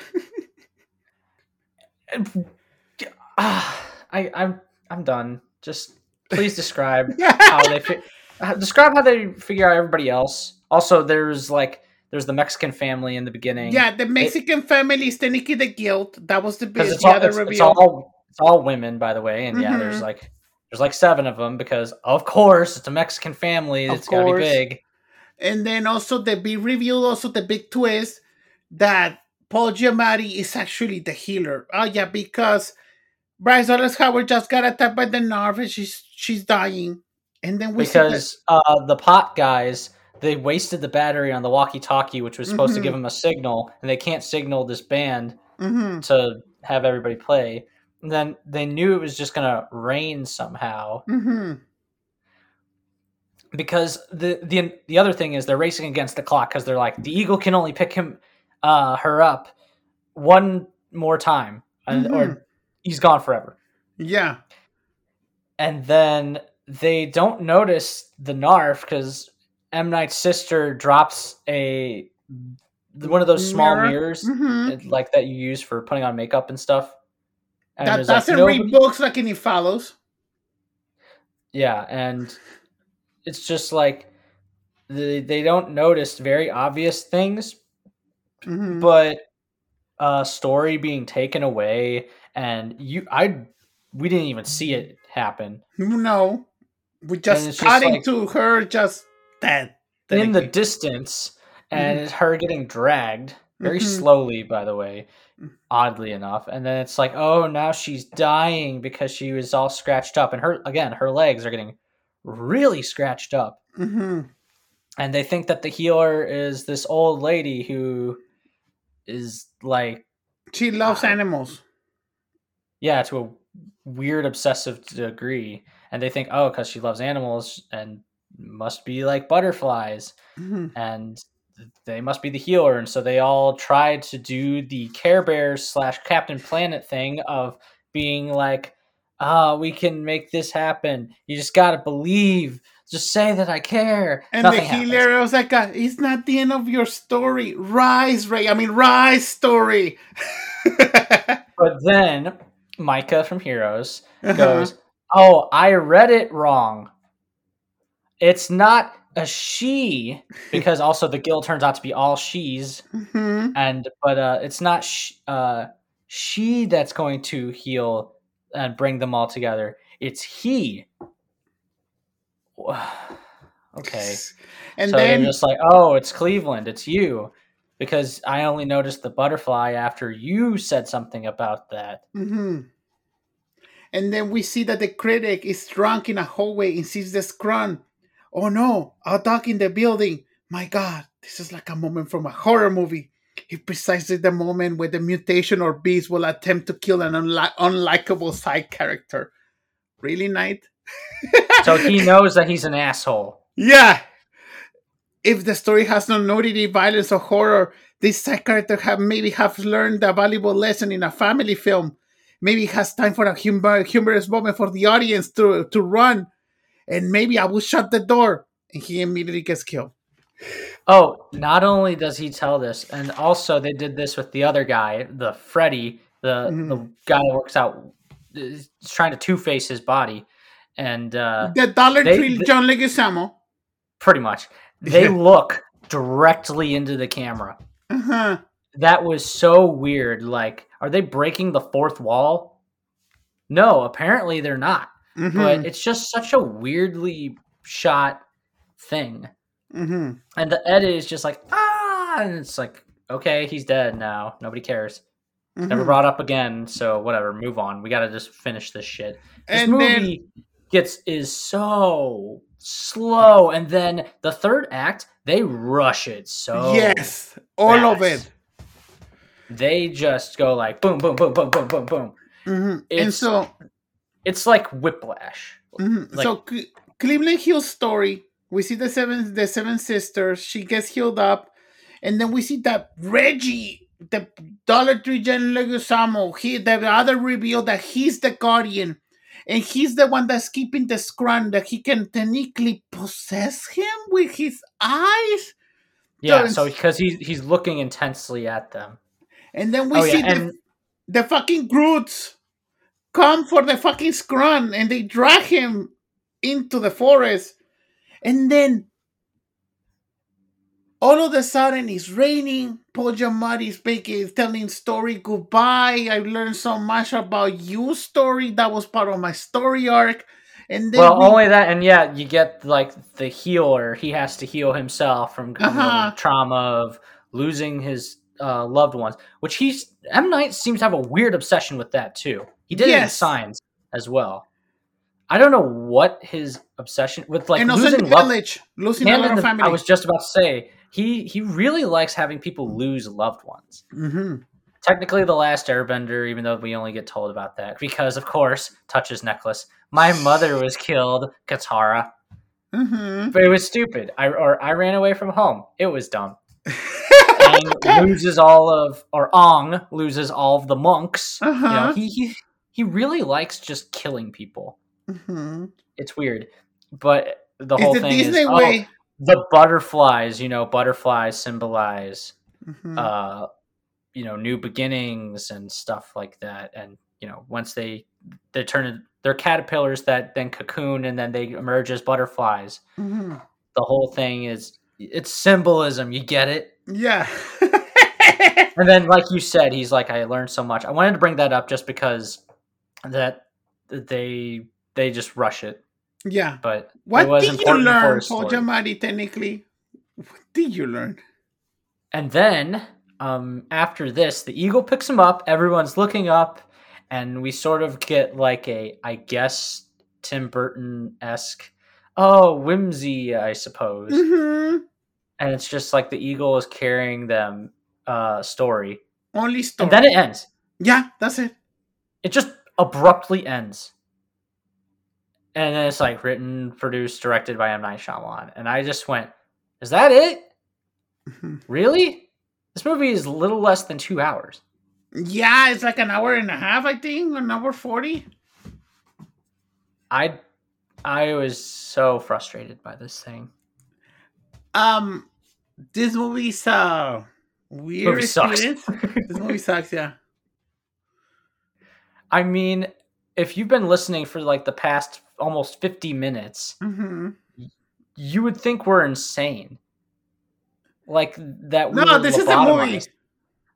A: I, I'm I'm done. Just please describe how they fi- uh, Uh, describe how they figure out everybody else. Also, there's like there's the Mexican family in the beginning.
B: Yeah, the Mexican family is the Nikki the Guild. That was the, big,
A: it's
B: the
A: all
B: other
A: it's, it's all it's all women, by the way, and yeah, mm-hmm.
B: there's
A: like there's like seven of them because of course it's a Mexican family.
B: Of
A: It's got to be big.
B: And then also the big reveal, also the big twist that Paul Giamatti is actually the healer. Oh yeah, because Bryce Dallas Howard just got attacked by the Narf and she's she's dying. And then we see that-
A: because uh, the pot guys they wasted the battery on the walkie-talkie, which was supposed to
B: Mhm.
A: give them a signal, and they can't signal this band
B: Mhm.
A: to have everybody play. And then they knew it was just gonna rain somehow
B: Mhm.
A: because the the the other thing is they're racing against the clock because they're like the eagle can only pick him uh her up one more time and or he's gone forever.
B: Yeah.
A: and then they don't notice the narf because M Night's sister drops a one of those small
B: Mirror?
A: mirrors
B: Mhm.
A: uh, like that you use for putting on makeup and stuff. And
B: That
A: like,
B: doesn't
A: nobody-
B: read books like any follows.
A: Yeah, and it's just like they they don't notice very obvious things,
B: Mhm.
A: but uh story being taken away and you I we didn't even see it happen.
B: No. We just cutting
A: like-
B: to her just dead.
A: in the distance and it's her getting dragged very
B: Mhm.
A: slowly by the way
B: Mm.
A: oddly enough and then it's like oh now she's dying because she was all scratched up and her again her legs are getting really scratched up
B: Mhm.
A: and they think that the healer is this old lady who is like
B: She loves
A: Ah.
B: animals.
A: yeah to a weird obsessive degree and they think oh because she loves animals and must be like butterflies
B: Mhm.
A: and they must be the healer and so they all tried to do the care bears slash captain planet thing of being like ah we can make this happen you just gotta believe just say that i care
B: And
A: Nothing
B: the
A: happens.
B: healer was like, "It's not the end of your story. Rise, Ray. I mean, rise, story."
A: but then micah from heroes
B: Uh-huh.
A: goes oh i read it wrong. It's not a she because also the guild turns out to be all she's.
B: Mhm.
A: and but uh it's not sh- uh she that's going to heal and bring them all together. It's he. Okay.
B: And
A: so
B: then
A: just like oh it's cleveland it's you. Because i only noticed the butterfly after you said something about that.
B: Mhm. And then we see that the critic is drunk in a hallway and sees the scrunt. Oh no, a dog in the building. My god, this is like a moment from a horror movie. It's precisely the moment where the mutation or beast will attempt to kill an unli- unlikable side character. Really, Night?
A: so he knows that he's an asshole
B: Yeah. If the story has no nudity, violence, or horror, this side character have maybe have learned a valuable lesson in a family film. Maybe it has time for a humor, humorous moment for the audience to, to run. And maybe I will shut the door. And he immediately gets killed.
A: Oh, not only does he tell this, and also they did this with the other guy, the Freddy, the the
B: Mhm.
A: guy that works out, is trying to two face his body, and uh,
B: the Dollar
A: they-
B: Tree
A: they-
B: John Leguizamo.
A: pretty much they look directly into the camera.
B: Uh-huh.
A: That was so weird. Like, are they breaking the fourth wall? No, apparently they're not.
B: Mhm.
A: But it's just such a weirdly shot thing.
B: Mhm.
A: And the edit is just like, ah, and it's like, okay, he's dead now. Nobody cares. Never
B: Mhm.
A: brought up again. So whatever, move on. We got to just finish this shit. This
B: And then
A: movie gets is so slow, and then the third act they rush it so
B: yes, all of it.
A: They just go like boom, boom, boom, boom, boom, boom, boom.
B: Mhm. And so
A: It's like whiplash.
B: Mhm.
A: Like-
B: so Cle- Cleveland Hill's story. We see the seven the seven sisters. She gets healed up, and then we see that Reggie, the Dollar Tree John Leguizamo. He the other reveal that he's the guardian, and he's the one that's keeping the scrunt that he can technically possess him with his eyes.
A: Yeah, so because he's he's looking intensely at them.
B: And then we
A: Oh
B: see
A: yeah,
B: the,
A: and
B: the fucking Groots come for the fucking scrunt and they drag him into the forest. And then all of a sudden it's raining. Paul Giamatti is telling story goodbye. I learned so much about you story. That was part of my story arc. And then
A: well,
B: we-
A: only that, and yeah, you get like the healer. He has to heal himself from from
B: Uh-huh.
A: the trauma of losing his uh, loved ones. Which he's M Night seems to have a weird obsession with that too. He did it in Signs as well. I don't know what his obsession with like
B: and
A: losing
B: the
A: loved
B: village, losing
A: Man
B: a lot
A: in
B: of
A: the-
B: family.
A: I was just about to say he he really likes having people lose loved ones.
B: Mhm.
A: Technically, the last Airbender, even though we only get told about that because, of course, touches necklace. My mother was killed, Katara,
B: Mhm.
A: but it was stupid. I or I ran away from home. It was dumb. Loses all of, or Aang loses all of the monks. You know,
B: Uh-huh.
A: he he he really likes just killing people.
B: Mhm.
A: It's weird, but the
B: It's
A: whole thing
B: Disney
A: is oh, the butterflies. You know, butterflies symbolize
B: Mhm.
A: uh you know new beginnings and stuff like that and you know once they they turn they're caterpillars that then cocoon and then they emerge as butterflies
B: Mhm.
A: the whole thing is it's symbolism you get it
B: Yeah.
A: and then like you said he's like i learned so much i wanted to bring that up just because that they they just rush it
B: yeah.
A: but
B: What did you learn, Paul. Giamatti, technically? What did you learn?
A: And then um, after this, the eagle picks him up. Everyone's looking up, and we sort of get like a, I guess, Tim Burton esque, oh, whimsy, I suppose.
B: hmm
A: And it's just like the eagle is carrying them uh, story,
B: Only story.
A: and then it ends.
B: yeah, that's it.
A: It just abruptly ends. And then it's like written, produced, directed by M Night Shyamalan, and I just went, "Is that it?
B: Mhm.
A: Really? This movie is a little less than two hours."
B: Yeah, it's like an hour and a half, I think, an hour 40.
A: I I was so frustrated by this thing.
B: Um, this movie's uh, weird
A: Movie sucks.
B: experience. this movie sucks, yeah.
A: I mean, if you've been listening for like the past almost 50 minutes,
B: hmm
A: you would think we're insane. Like that we
B: No, this is the movie.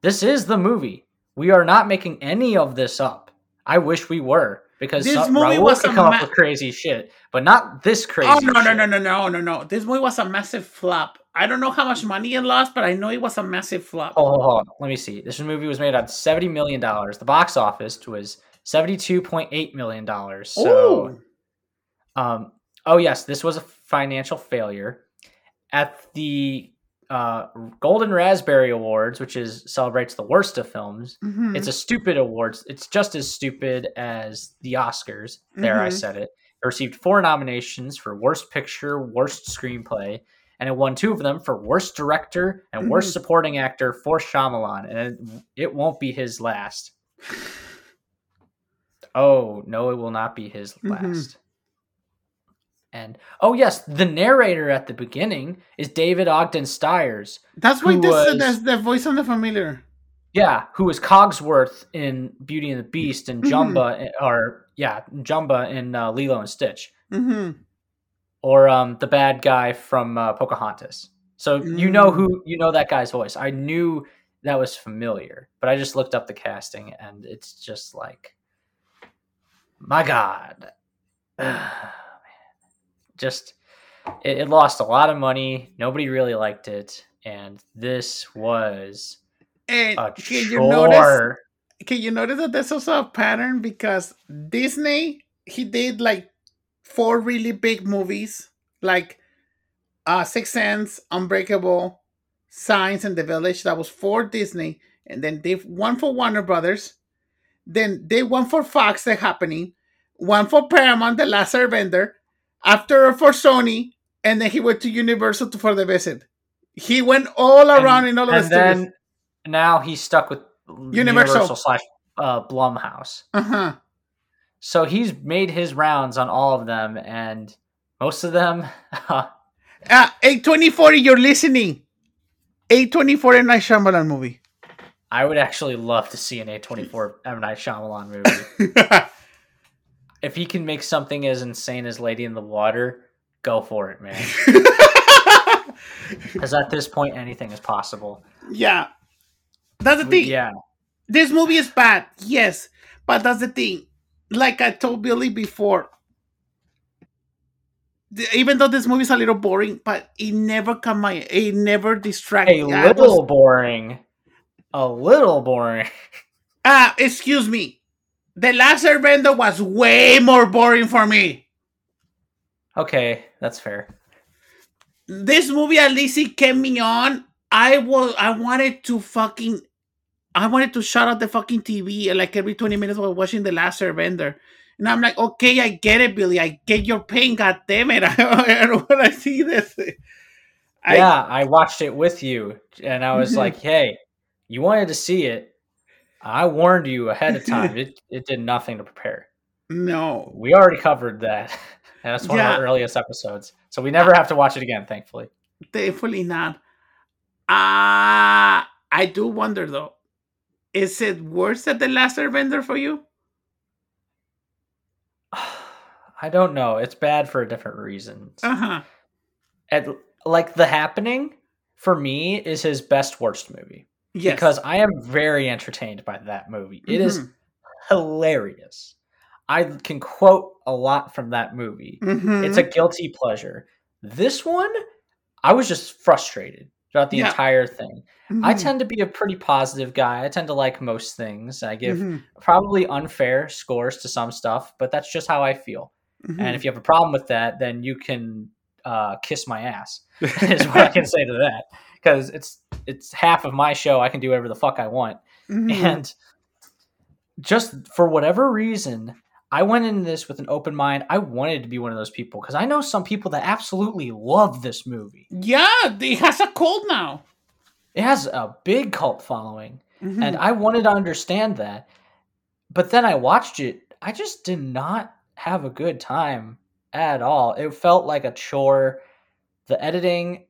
A: This is the movie. We are not making any of this up. I wish we were because
B: This
A: some,
B: movie
A: Raul
B: was a
A: come
B: ma-
A: up with crazy shit, but not this crazy.
B: Oh, no, no,
A: shit.
B: no, no, no, no, no. This movie was a massive flop. I don't know how much money it lost, but I know it was a massive flop.
A: Hold, hold, hold on. Let me see. This movie was made on seventy million dollars. The box office was seventy-two point eight million dollars. So,
B: Ooh.
A: um, oh yes, this was a financial failure. At the uh, Golden Raspberry Awards, which is celebrates the worst of films,
B: Mhm.
A: it's a stupid awards. It's just as stupid as the Oscars. There, I
B: Mhm.
A: said it. It received four nominations for Worst Picture, Worst Screenplay, and it won two of them for Worst Director and Worst
B: Mhm.
A: Supporting Actor for Shyamalan. And it, it won't be his last. Oh no, it will not be his
B: Mhm.
A: last. And oh yes, the narrator at the beginning is David Ogden Stiers.
B: That's why this
A: was-
B: that's the voice on the familiar.
A: Yeah, who was Cogsworth in Beauty and the Beast and
B: Mhm.
A: Jumba, or yeah, Jumba in uh, Lilo and Stitch,
B: hmm
A: or um, the bad guy from uh, Pocahontas. So you know who you know that guy's voice. I knew that was familiar, but I just looked up the casting, and it's just like, my God, just it, it lost a lot of money. Nobody really liked it, and this was
B: And
A: a
B: can you notice?
A: chore.
B: Can you notice that there's also a pattern because Disney he did like four really big movies like uh Six Sense, Unbreakable, Signs, and The Village. That was for Disney, and then they one for Warner Brothers. Then they one for Fox, The Happening, one for Paramount, The Last Airbender, after for Sony, and then he went to Universal to, for the visit. He went all
A: And-
B: around in all of the
A: and
B: studios.
A: then now he's stuck with
B: Universal.
A: Universal, slash uh, Blumhouse.
B: Uh huh.
A: So he's made his rounds on all of them, and most of them,
B: Uh, A24, you're listening. A24 and Night Shyamalan movie.
A: I would actually love to see an A24 M Night Shyamalan movie. if he can make something as insane as Lady in the Water, go for it, man. Because at this point, anything is possible.
B: yeah. That's the thing.
A: Yeah,
B: This movie is bad, yes. But that's the thing. Like I told Billy before, even though this movie is a little boring, but it never come my it never distracted.
A: a little boring. A little boring.
B: Ah, excuse me. The last Airbender was way more boring for me.
A: Okay, that's fair.
B: this movie at least it kept me on. I was I wanted to fucking I wanted to shut out the fucking TV like every 20 minutes while watching The Last Airbender. And I'm like, okay, I get it, Billy. I get your pain. God damn it. I don't want to see this. I,
A: yeah, I watched it with you, and I was
B: Mhm.
A: like, "Hey, you wanted to see it. I warned you ahead of time. it it did nothing to prepare.
B: No.
A: We already covered that. And that's one of our earliest episodes, so we never have to watch it again. Thankfully,
B: Definitely not. Uh, I do wonder though. Is it worse than The Last Airbender for you?
A: I don't know. It's bad for different reasons.
B: Uh-huh.
A: At, like the happening for me is his best worst movie
B: Yes.
A: because I am very entertained by that movie. It is
B: Mhm.
A: hilarious. I can quote a lot from that movie.
B: Mhm.
A: It's a guilty pleasure. This one, I was just frustrated throughout the
B: Yeah.
A: entire thing. I
B: Mhm.
A: tend to be a pretty positive guy. I tend to like most things. I give
B: Mhm.
A: probably unfair scores to some stuff, but that's just how I feel.
B: Mhm.
A: And if you have a problem with that, then you can uh, kiss my ass. is what I can say to that because it's it's half of my show. I can do whatever the fuck I want,
B: Mhm.
A: and just for whatever reason, I went into this with an open mind. I wanted to be one of those people because I know some people that absolutely love this movie.
B: Yeah, it has a cult now.
A: It has a big cult following,
B: Mhm.
A: and I wanted to understand that. But then I watched it. I just did not have a good time at all. It felt like a chore. The editing,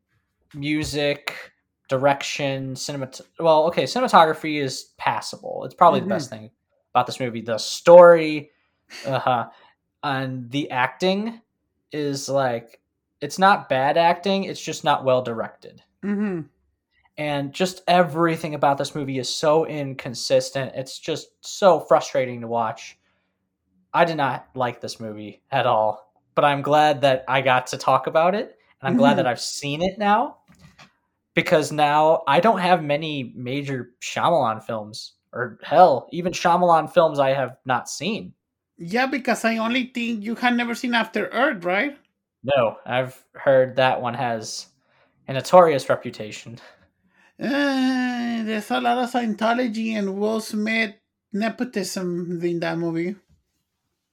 A: music, direction, cinemat well, okay, cinematography is passable. It's probably
B: Mhm.
A: the best thing about this movie. The story, uh-huh, and the acting is like it's not bad acting, it's just not well directed
B: Mhm.
A: and just everything about this movie is so inconsistent. It's just so frustrating to watch. I did not like this movie at all, but I'm glad that I got to talk about it, and I'm glad that I've seen it now because now I don't have many major Shyamalan films, or hell, even Shyamalan films I have not seen.
B: Yeah, because I only think you had never seen After Earth, right?
A: No, I've heard that one has a notorious reputation.
B: Uh, there's a lot of Scientology and Will Smith nepotism in that movie.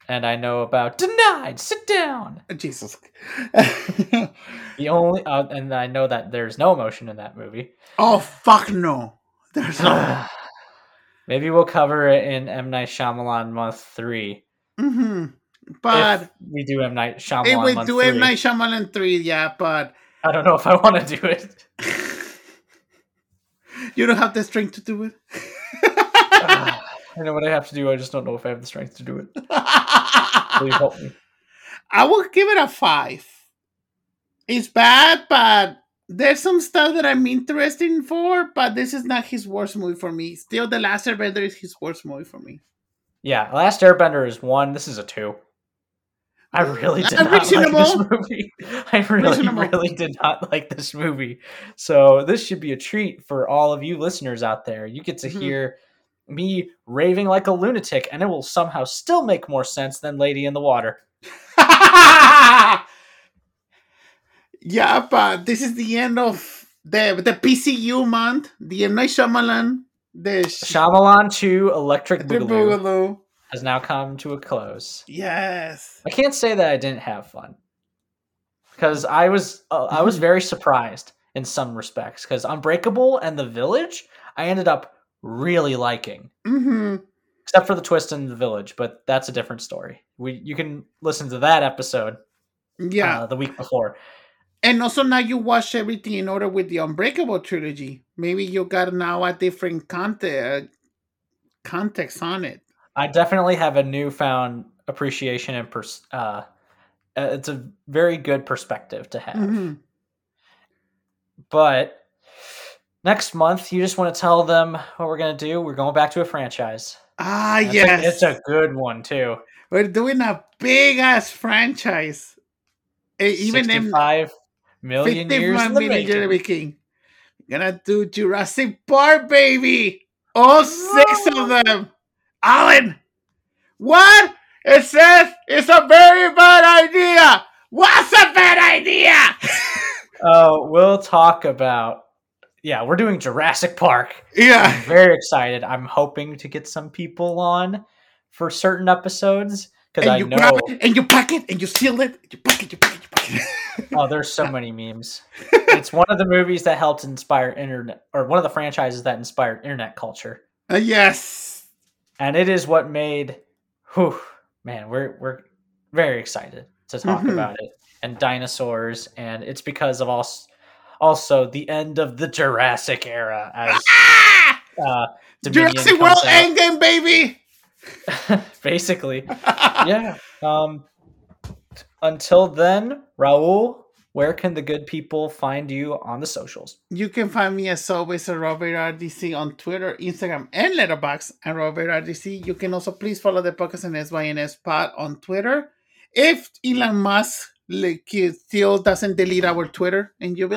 A: And I know about Denied, Sit Down.
B: Jesus.
A: The only, uh, and I know that there's no emotion in that movie.
B: oh fuck no. There's no.
A: Maybe we'll cover it in M Night Shyamalan month three.
B: Mm-hmm. But
A: if we do M Night Shyamalan
B: will
A: month
B: do
A: three.
B: M Night Shyamalan three, yeah. But
A: I don't know if I want to do it.
B: you don't have the strength to do it.
A: I know what I have to do. I just don't know if I have the strength to do it. Please help me.
B: I will give it a five. It's bad, but there's some stuff that I'm interested in for, but this is not his worst movie for me. Still, The Last Airbender is his worst movie for me.
A: Yeah, Last Airbender is one. This is a two. I really did not like this movie. I really,
B: Reasonable.
A: really did not like this movie. So this should be a treat for all of you listeners out there. You get to
B: Mhm.
A: hear me raving like a lunatic, and it will somehow still make more sense than Lady in the Water.
B: yeah, but this is the end of the the PCU month. The M Night Shyamalan, the sh-
A: Shyamalan 2 Electric Boogaloo
B: Boogaloo.
A: has now come to a close.
B: Yes.
A: I can't say that I didn't have fun because I was uh, I was very surprised in some respects because Unbreakable and The Village I ended up really liking,
B: hmm
A: except for the twist in The Village, but that's a different story. We you can listen to that episode
B: Yeah.
A: uh, the week before.
B: And also now you watch everything in order with the Unbreakable trilogy. Maybe you got now a different context context on it.
A: I definitely have a newfound appreciation and pers- uh, uh, it's a very good perspective to have.
B: Mhm.
A: But next month, you just want to tell them what we're gonna do. We're going back to a franchise.
B: Ah,
A: a-
B: yes.
A: it's a good one too.
B: We're doing a big ass franchise. Even in
A: Sixty-five million years in the making.
B: making. Gonna do Jurassic Park, baby. All six of them. Alan, what? It says it's a very bad idea. What's a bad idea?
A: Oh, we'll talk about. Yeah, we're doing Jurassic Park. I'm
B: yeah.
A: very excited. I'm hoping to get some people on for certain episodes because I
B: you
A: know.
B: grab it and you pack it and you seal it. You pack it, you pack it, you pack it.
A: Oh, there's so many memes. It's one of the movies that helped inspire internet, or one of the franchises that inspired internet culture.
B: Uh, yes.
A: and it is what made whew, man we're we're very excited to talk
B: Mhm.
A: about it and dinosaurs and it's because of also also the end of the Jurassic era as
B: Ah!
A: uh Dominion
B: Jurassic World
A: out.
B: Endgame, baby.
A: basically yeah um until then Raul where can the good people find you on the socials
B: You can find me as always at Robert RDC on Twitter, Instagram, and Letterboxd, and Robert RDC. You can also please follow the podcast and SYNS Pod on Twitter. If Elon Musk like, still doesn't delete our Twitter, and you?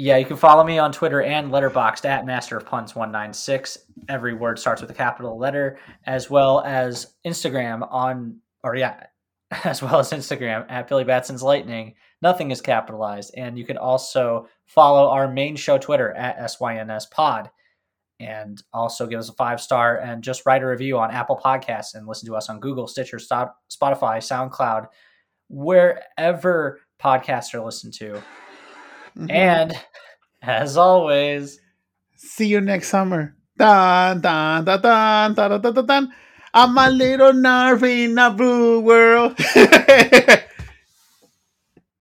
A: Yeah, you can follow me on Twitter and Letterboxd at Master of Puns one nine six. Every word starts with a capital letter, as well as Instagram on, or yeah, as well as Instagram at Billy Batson's Lightning. Nothing is capitalized, and you can also follow our main show Twitter at SYNS Pod, and also give us a five star and just write a review on Apple Podcasts and listen to us on Google, Stitcher, Spotify, SoundCloud, wherever podcasts are listened to.
B: Mm-hmm.
A: And as always,
B: see you next summer. Dun, dun, dun, dun, dun, dun, dun, dun. I'm a little narf in a blue world.